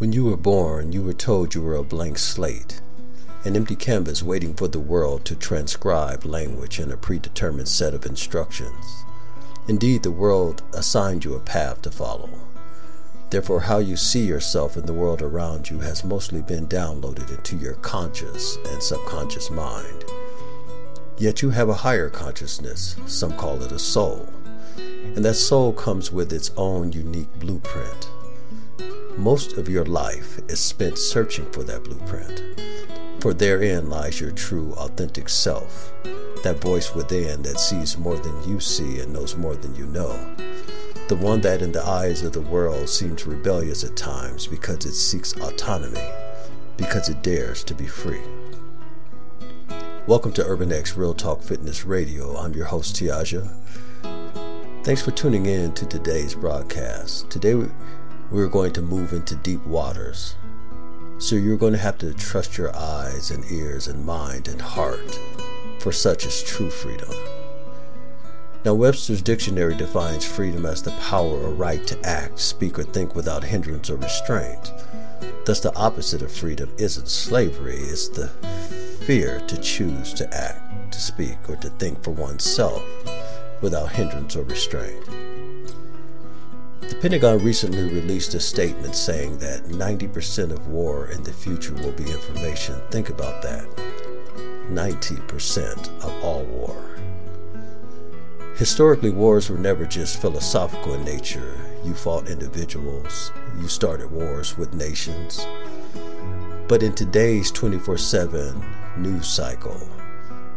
When you were born, you were told you were a blank slate, an empty canvas waiting for the world to transcribe language in a predetermined set of instructions. Indeed, the world assigned you a path to follow. Therefore, how you see yourself and the world around you has mostly been downloaded into your conscious and subconscious mind. Yet you have a higher consciousness, some call it a soul, and that soul comes with its own unique blueprint. Most of your life is spent searching for that blueprint, for therein lies your true, authentic self, that voice within that sees more than you see and knows more than you know the one that in the eyes of the world seems rebellious at times because it seeks autonomy, because it dares to be free. Welcome to Urban X Real Talk Fitness Radio. I'm your host, Tiaja. Thanks for tuning in to today's broadcast. Today, we're going to move into deep waters. So, you're going to have to trust your eyes and ears and mind and heart, for such is true freedom. Now, Webster's dictionary defines freedom as the power or right to act, speak, or think without hindrance or restraint. Thus, the opposite of freedom isn't slavery, it's the fear to choose to act, to speak, or to think for oneself without hindrance or restraint. The Pentagon recently released a statement saying that 90% of war in the future will be information. Think about that 90% of all war. Historically, wars were never just philosophical in nature. You fought individuals, you started wars with nations. But in today's 24 7 news cycle,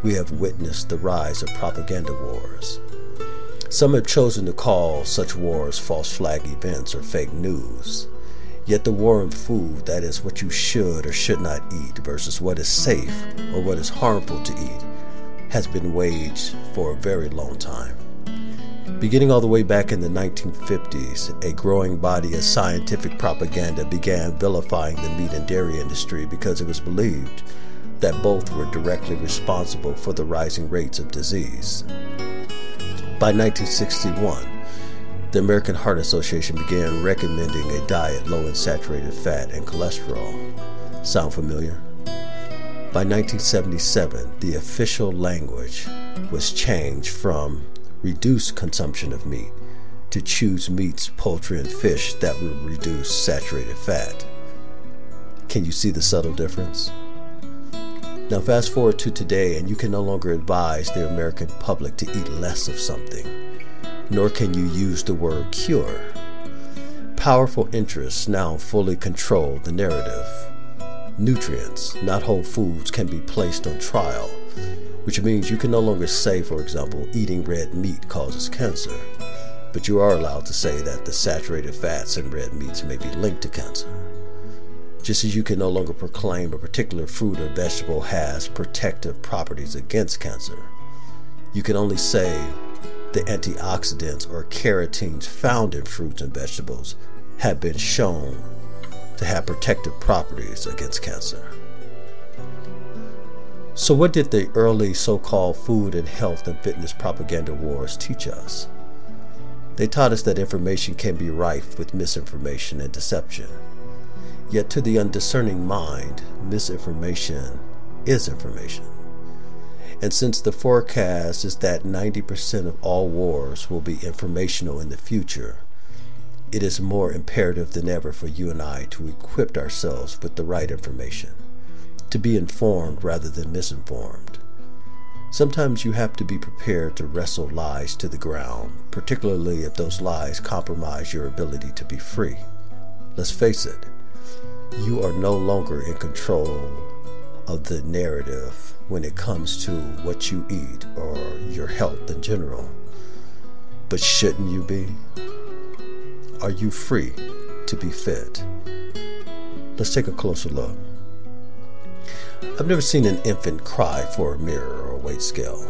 we have witnessed the rise of propaganda wars. Some have chosen to call such wars false flag events or fake news. Yet the war on food, that is, what you should or should not eat versus what is safe or what is harmful to eat, has been waged for a very long time. Beginning all the way back in the 1950s, a growing body of scientific propaganda began vilifying the meat and dairy industry because it was believed that both were directly responsible for the rising rates of disease. By 1961, the American Heart Association began recommending a diet low in saturated fat and cholesterol. Sound familiar? By 1977, the official language was changed from reduce consumption of meat, to choose meats, poultry, and fish that will reduce saturated fat. Can you see the subtle difference? Now, fast forward to today, and you can no longer advise the American public to eat less of something, nor can you use the word cure. Powerful interests now fully control the narrative. Nutrients, not whole foods, can be placed on trial which means you can no longer say, for example, eating red meat causes cancer, but you are allowed to say that the saturated fats in red meats may be linked to cancer. Just as you can no longer proclaim a particular fruit or vegetable has protective properties against cancer, you can only say the antioxidants or carotenes found in fruits and vegetables have been shown to have protective properties against cancer. So, what did the early so called food and health and fitness propaganda wars teach us? They taught us that information can be rife with misinformation and deception. Yet, to the undiscerning mind, misinformation is information. And since the forecast is that 90% of all wars will be informational in the future, it is more imperative than ever for you and I to equip ourselves with the right information to be informed rather than misinformed. Sometimes you have to be prepared to wrestle lies to the ground, particularly if those lies compromise your ability to be free. Let's face it, you are no longer in control of the narrative when it comes to what you eat or your health in general. But shouldn't you be? Are you free to be fit? Let's take a closer look. I've never seen an infant cry for a mirror or a weight scale.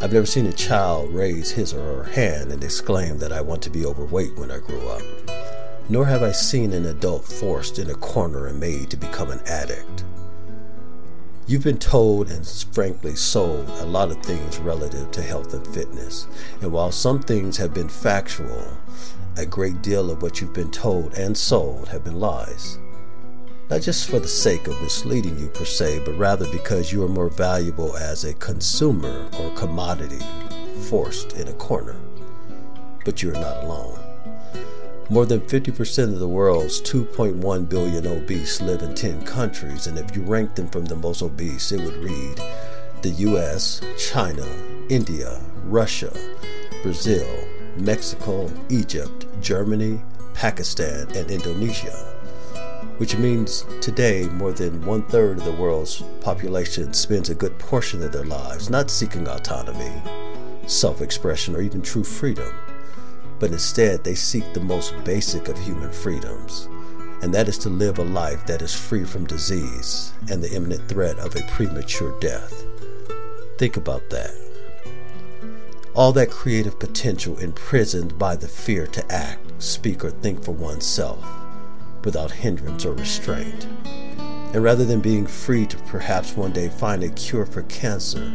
I've never seen a child raise his or her hand and exclaim that I want to be overweight when I grow up. Nor have I seen an adult forced in a corner and made to become an addict. You've been told and frankly sold a lot of things relative to health and fitness. And while some things have been factual, a great deal of what you've been told and sold have been lies. Not just for the sake of misleading you per se, but rather because you are more valuable as a consumer or commodity forced in a corner. But you're not alone. More than 50% of the world's 2.1 billion obese live in 10 countries, and if you ranked them from the most obese, it would read the US, China, India, Russia, Brazil, Mexico, Egypt, Germany, Pakistan, and Indonesia which means today more than one third of the world's population spends a good portion of their lives not seeking autonomy, self expression, or even true freedom, but instead they seek the most basic of human freedoms, and that is to live a life that is free from disease and the imminent threat of a premature death. Think about that. All that creative potential imprisoned by the fear to act, speak, or think for oneself without hindrance or restraint. And rather than being free to perhaps one day find a cure for cancer,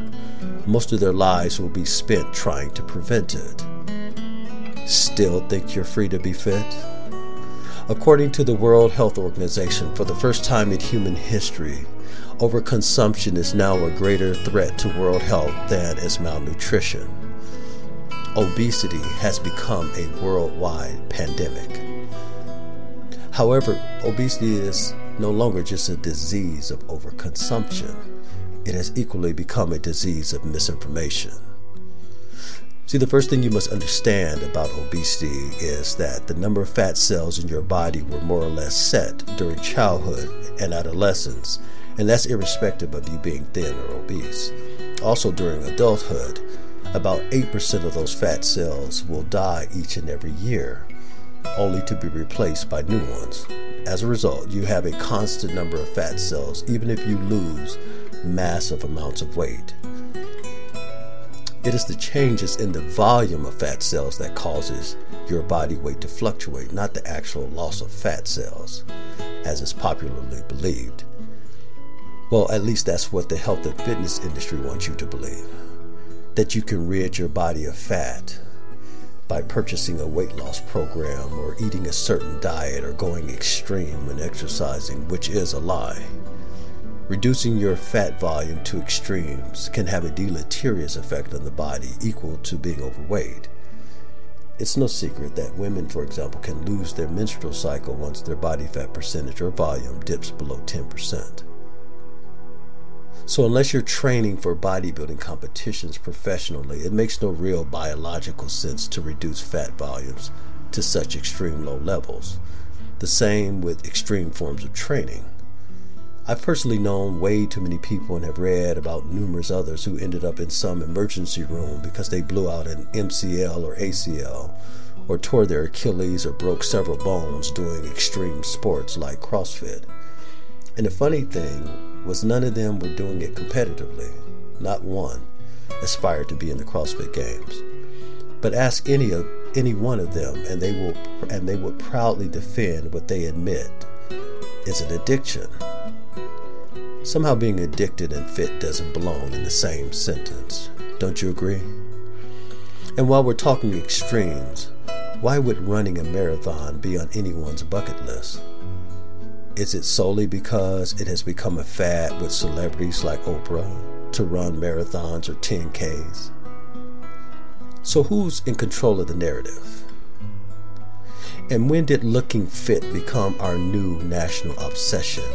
most of their lives will be spent trying to prevent it. Still think you're free to be fit? According to the World Health Organization, for the first time in human history, overconsumption is now a greater threat to world health than is malnutrition. Obesity has become a worldwide pandemic. However, obesity is no longer just a disease of overconsumption, it has equally become a disease of misinformation. See, the first thing you must understand about obesity is that the number of fat cells in your body were more or less set during childhood and adolescence, and that's irrespective of you being thin or obese. Also, during adulthood, about 8% of those fat cells will die each and every year only to be replaced by new ones. As a result, you have a constant number of fat cells, even if you lose massive amounts of weight. It is the changes in the volume of fat cells that causes your body weight to fluctuate, not the actual loss of fat cells, as is popularly believed. Well, at least that's what the health and fitness industry wants you to believe that you can rid your body of fat by purchasing a weight loss program or eating a certain diet or going extreme when exercising, which is a lie. Reducing your fat volume to extremes can have a deleterious effect on the body equal to being overweight. It's no secret that women, for example, can lose their menstrual cycle once their body fat percentage or volume dips below 10%. So, unless you're training for bodybuilding competitions professionally, it makes no real biological sense to reduce fat volumes to such extreme low levels. The same with extreme forms of training. I've personally known way too many people and have read about numerous others who ended up in some emergency room because they blew out an MCL or ACL, or tore their Achilles or broke several bones doing extreme sports like CrossFit. And the funny thing was none of them were doing it competitively. Not one aspired to be in the CrossFit Games. But ask any of any one of them, and they will and they would proudly defend what they admit is an addiction. Somehow being addicted and fit doesn't belong in the same sentence. Don't you agree? And while we're talking extremes, why would running a marathon be on anyone's bucket list? Is it solely because it has become a fad with celebrities like Oprah to run marathons or 10Ks? So, who's in control of the narrative? And when did looking fit become our new national obsession?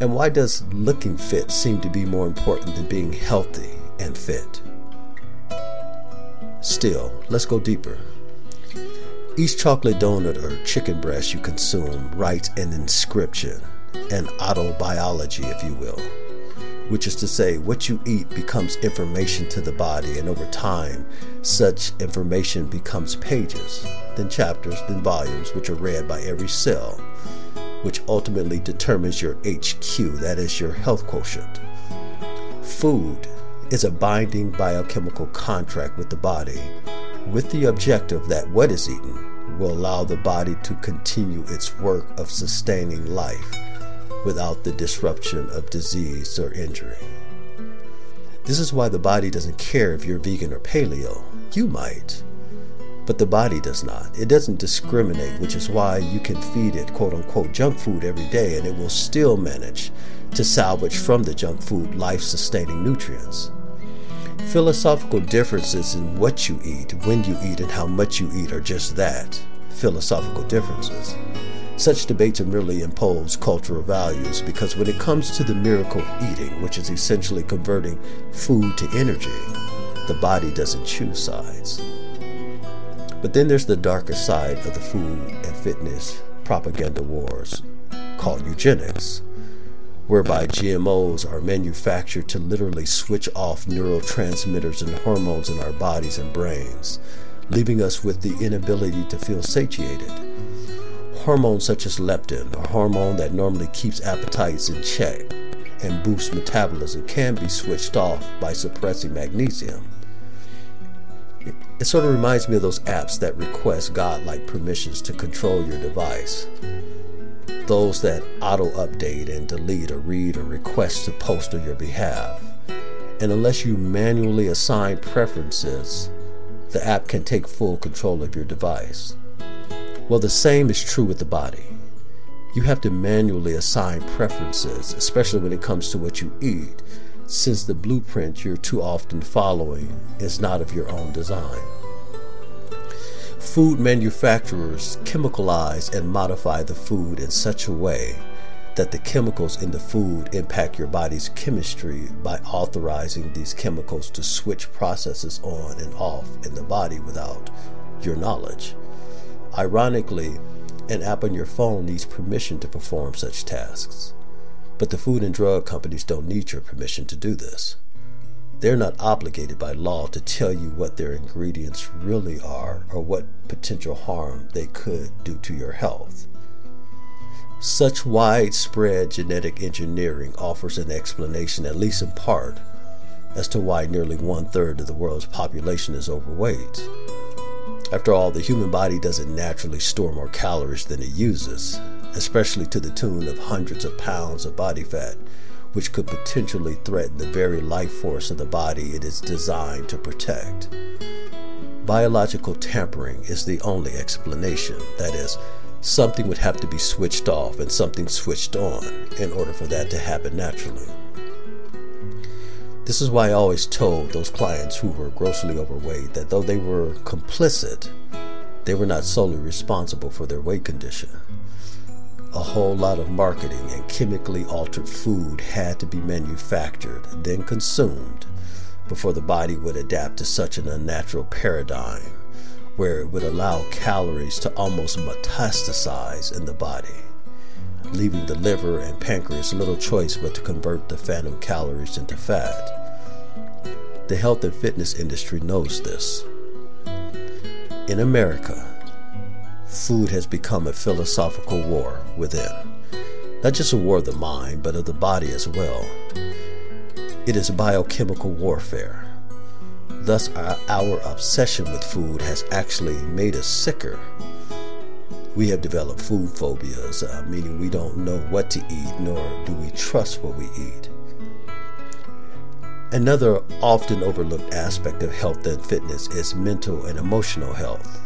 And why does looking fit seem to be more important than being healthy and fit? Still, let's go deeper. Each chocolate donut or chicken breast you consume writes an inscription, an autobiology, if you will. which is to say, what you eat becomes information to the body, and over time, such information becomes pages, then chapters, then volumes, which are read by every cell, which ultimately determines your HQ, that is your health quotient. Food is a binding biochemical contract with the body with the objective that what is eaten will allow the body to continue its work of sustaining life without the disruption of disease or injury. This is why the body doesn't care if you're vegan or paleo. You might, but the body does not. It doesn't discriminate, which is why you can feed it quote unquote junk food every day and it will still manage to salvage from the junk food life sustaining nutrients. Philosophical differences in what you eat, when you eat, and how much you eat are just that philosophical differences. Such debates merely imposed cultural values because when it comes to the miracle of eating, which is essentially converting food to energy, the body doesn't choose sides. But then there's the darker side of the food and fitness propaganda wars called eugenics whereby GMOs are manufactured to literally switch off neurotransmitters and hormones in our bodies and brains, leaving us with the inability to feel satiated. Hormones such as leptin, a hormone that normally keeps appetites in check and boosts metabolism, can be switched off by suppressing magnesium. It sort of reminds me of those apps that request godlike permissions to control your device those that auto update and delete or read or request to post on your behalf. And unless you manually assign preferences, the app can take full control of your device. Well, the same is true with the body. You have to manually assign preferences, especially when it comes to what you eat, since the blueprint you're too often following is not of your own design food manufacturers chemicalize and modify the food in such a way that the chemicals in the food impact your body's chemistry by authorizing these chemicals to switch processes on and off in the body without your knowledge. Ironically, an app on your phone needs permission to perform such tasks, but the food and drug companies don't need your permission to do this. They're not obligated by law to tell you what their ingredients really are or what potential harm they could do to your health. Such widespread genetic engineering offers an explanation, at least in part, as to why nearly one third of the world's population is overweight. After all, the human body doesn't naturally store more calories than it uses, especially to the tune of hundreds of pounds of body fat which could potentially threaten the very life force of the body it is designed to protect. Biological tampering is the only explanation. That is, something would have to be switched off and something switched on in order for that to happen naturally. This is why I always told those clients who were grossly overweight that though they were complicit, they were not solely responsible for their weight condition a whole lot of marketing and chemically altered food had to be manufactured, then consumed, before the body would adapt to such an unnatural paradigm where it would allow calories to almost metastasize in the body, leaving the liver and pancreas little choice but to convert the phantom calories into fat. The health and fitness industry knows this. In America, food has become a philosophical war within. Not just a war of the mind, but of the body as well. It is biochemical warfare. Thus, our, our obsession with food has actually made us sicker. We have developed food phobias, uh, meaning we don't know what to eat, nor do we trust what we eat. Another often overlooked aspect of health and fitness is mental and emotional health.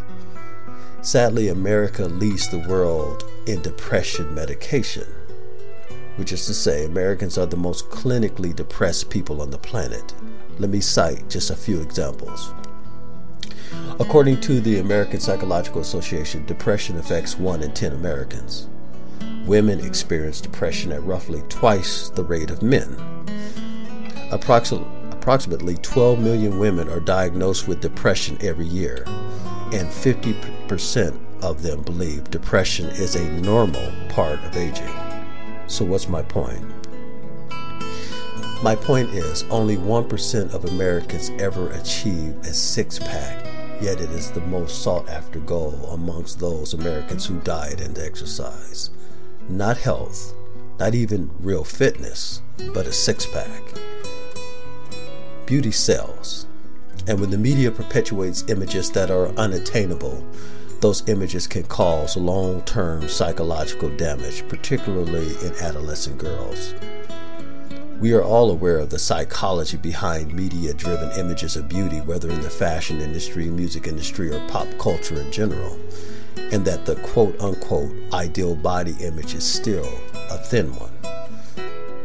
Sadly, America leads the world in depression medication, which is to say, Americans are the most clinically depressed people on the planet. Let me cite just a few examples. According to the American Psychological Association, depression affects 1 in 10 Americans. Women experience depression at roughly twice the rate of men. Approximately 12 million women are diagnosed with depression every year, and 50% of them believe depression is a normal part of aging. So, what's my point? My point is, only 1% of Americans ever achieve a six pack, yet it is the most sought after goal amongst those Americans who diet and exercise. Not health, not even real fitness, but a six pack. Beauty sells. And when the media perpetuates images that are unattainable, those images can cause long term psychological damage, particularly in adolescent girls. We are all aware of the psychology behind media driven images of beauty, whether in the fashion industry, music industry, or pop culture in general, and that the quote unquote ideal body image is still a thin one.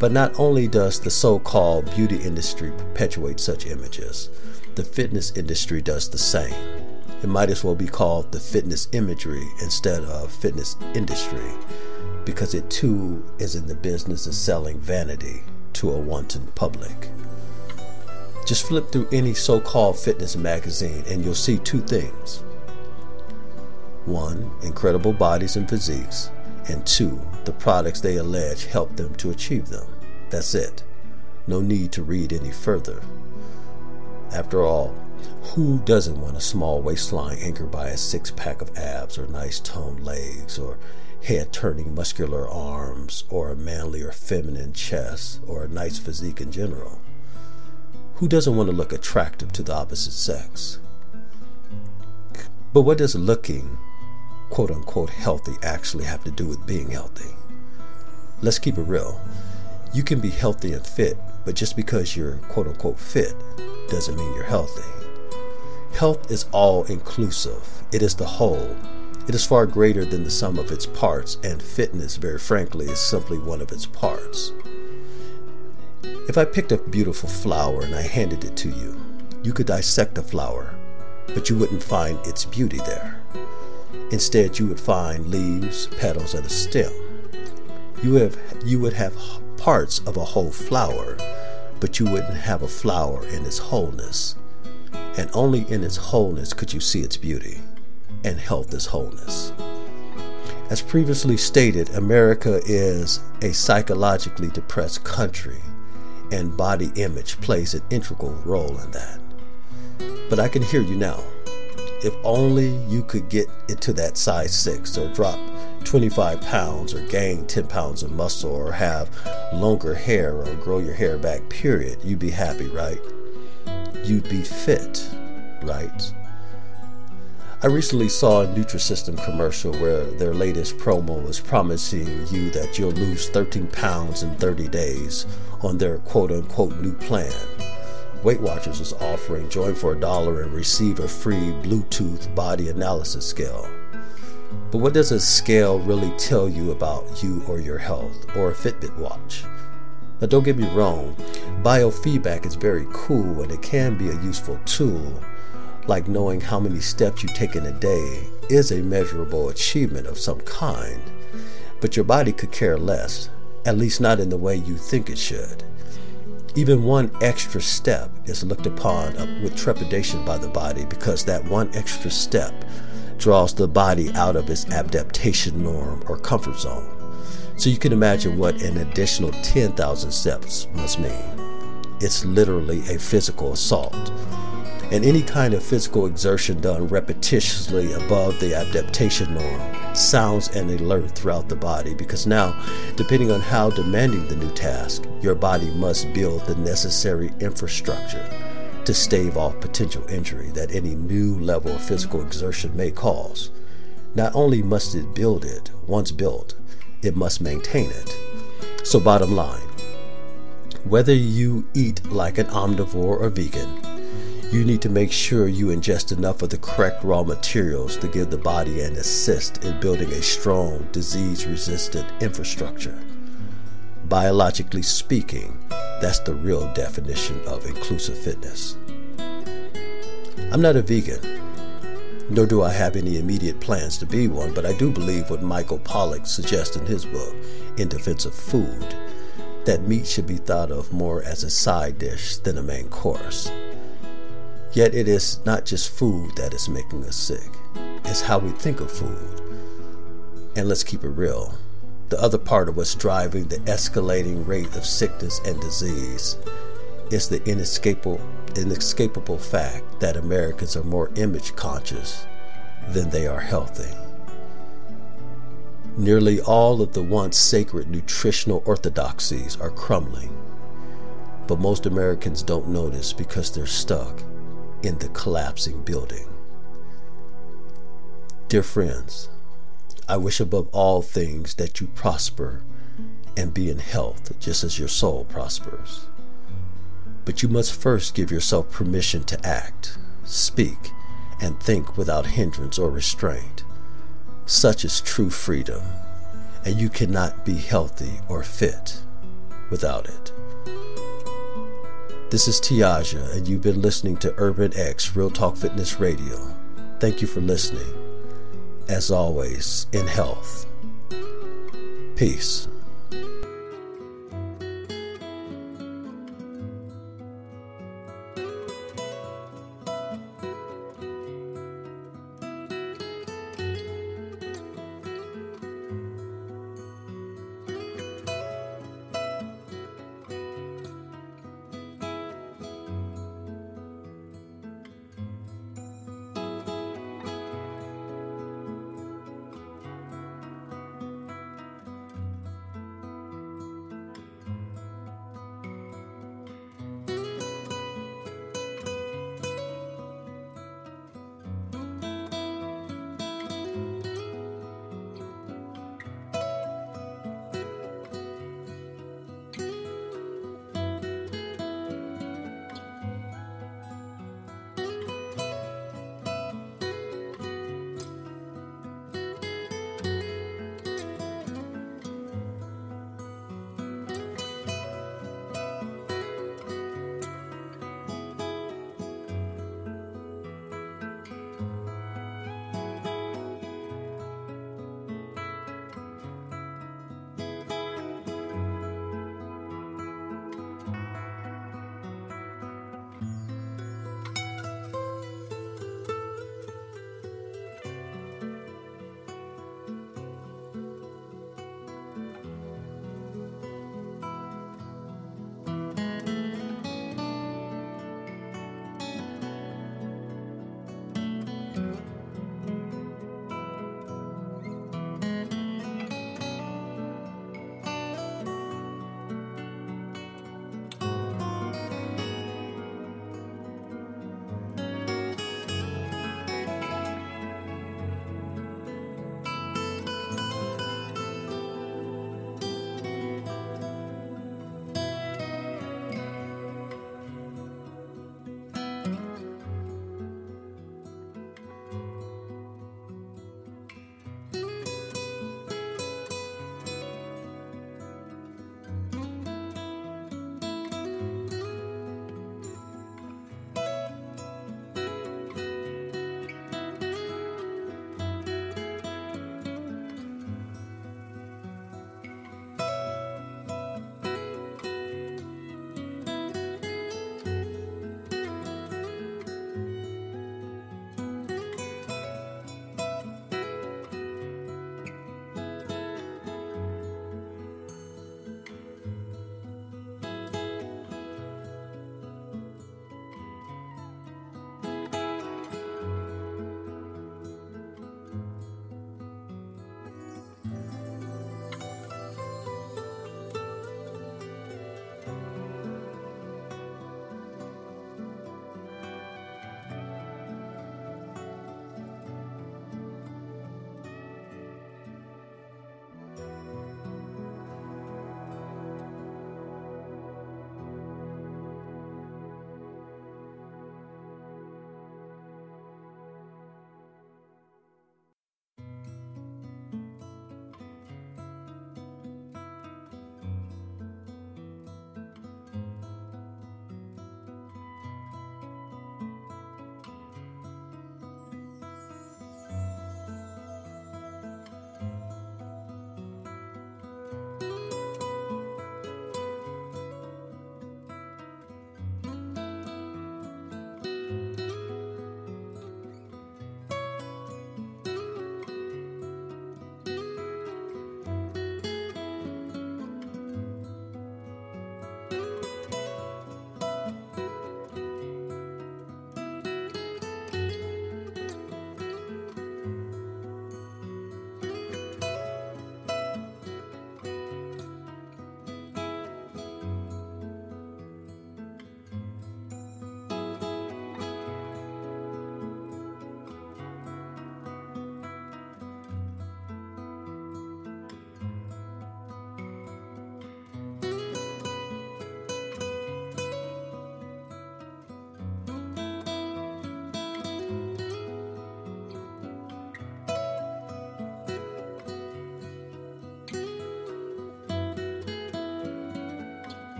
But not only does the so called beauty industry perpetuate such images, the fitness industry does the same. It might as well be called the fitness imagery instead of fitness industry because it too is in the business of selling vanity to a wanton public. Just flip through any so called fitness magazine and you'll see two things one, incredible bodies and physiques, and two, the products they allege help them to achieve them. That's it. No need to read any further. After all, who doesn't want a small waistline anchored by a six pack of abs or nice toned legs or head turning muscular arms or a manly or feminine chest or a nice physique in general. Who doesn't want to look attractive to the opposite sex? But what does looking quote unquote healthy actually have to do with being healthy? Let's keep it real. You can be healthy and fit, but just because you're quote unquote fit doesn't mean you're healthy. Health is all inclusive, it is the whole, it is far greater than the sum of its parts, and fitness, very frankly, is simply one of its parts. If I picked a beautiful flower and I handed it to you, you could dissect the flower, but you wouldn't find its beauty there. Instead, you would find leaves, petals, and a stem. You, have, you would have parts of a whole flower, but you wouldn't have a flower in its wholeness. And only in its wholeness could you see its beauty and health is wholeness. As previously stated, America is a psychologically depressed country, and body image plays an integral role in that. But I can hear you now. If only you could get into that size 6 or drop 25 pounds or gain 10 pounds of muscle or have longer hair or grow your hair back, period, you'd be happy, right? You'd be fit, right? I recently saw a Nutrisystem commercial where their latest promo was promising you that you'll lose 13 pounds in 30 days on their quote unquote new plan. Weight Watchers is offering join for a dollar and receive a free Bluetooth body analysis scale. But what does a scale really tell you about you or your health, or a Fitbit watch? Now, don't get me wrong, biofeedback is very cool and it can be a useful tool like knowing how many steps you take in a day is a measurable achievement of some kind, but your body could care less, at least not in the way you think it should. Even one extra step is looked upon with trepidation by the body because that one extra step draws the body out of its adaptation norm or comfort zone. So you can imagine what an additional 10,000 steps must mean. It's literally a physical assault and any kind of physical exertion done repetitiously above the adaptation norm sounds an alert throughout the body because now, depending on how demanding the new task, your body must build the necessary infrastructure to stave off potential injury that any new level of physical exertion may cause. Not only must it build it, once built, it must maintain it. So, bottom line, whether you eat like an omnivore or vegan, you need to make sure you ingest enough of the correct raw materials to give the body an assist in building a strong, disease resistant infrastructure. Biologically speaking, that's the real definition of inclusive fitness. I'm not a vegan, nor do I have any immediate plans to be one, but I do believe what Michael Pollan suggests in his book, In Defense of Food, that meat should be thought of more as a side dish than a main course. Yet it is not just food that is making us sick, it's how we think of food. And let's keep it real the other part of what's driving the escalating rate of sickness and disease is the inescapable, inescapable fact that Americans are more image conscious than they are healthy. Nearly all of the once sacred nutritional orthodoxies are crumbling, but most Americans don't notice because they're stuck in the collapsing building. Dear friends, I wish above all things that you prosper and be in health just as your soul prospers. But you must first give yourself permission to act, speak, and think without hindrance or restraint. Such is true freedom, and you cannot be healthy or fit without it. This is Tiaja, and you've been listening to Urban X Real Talk Fitness Radio. Thank you for listening. As always, in health. Peace.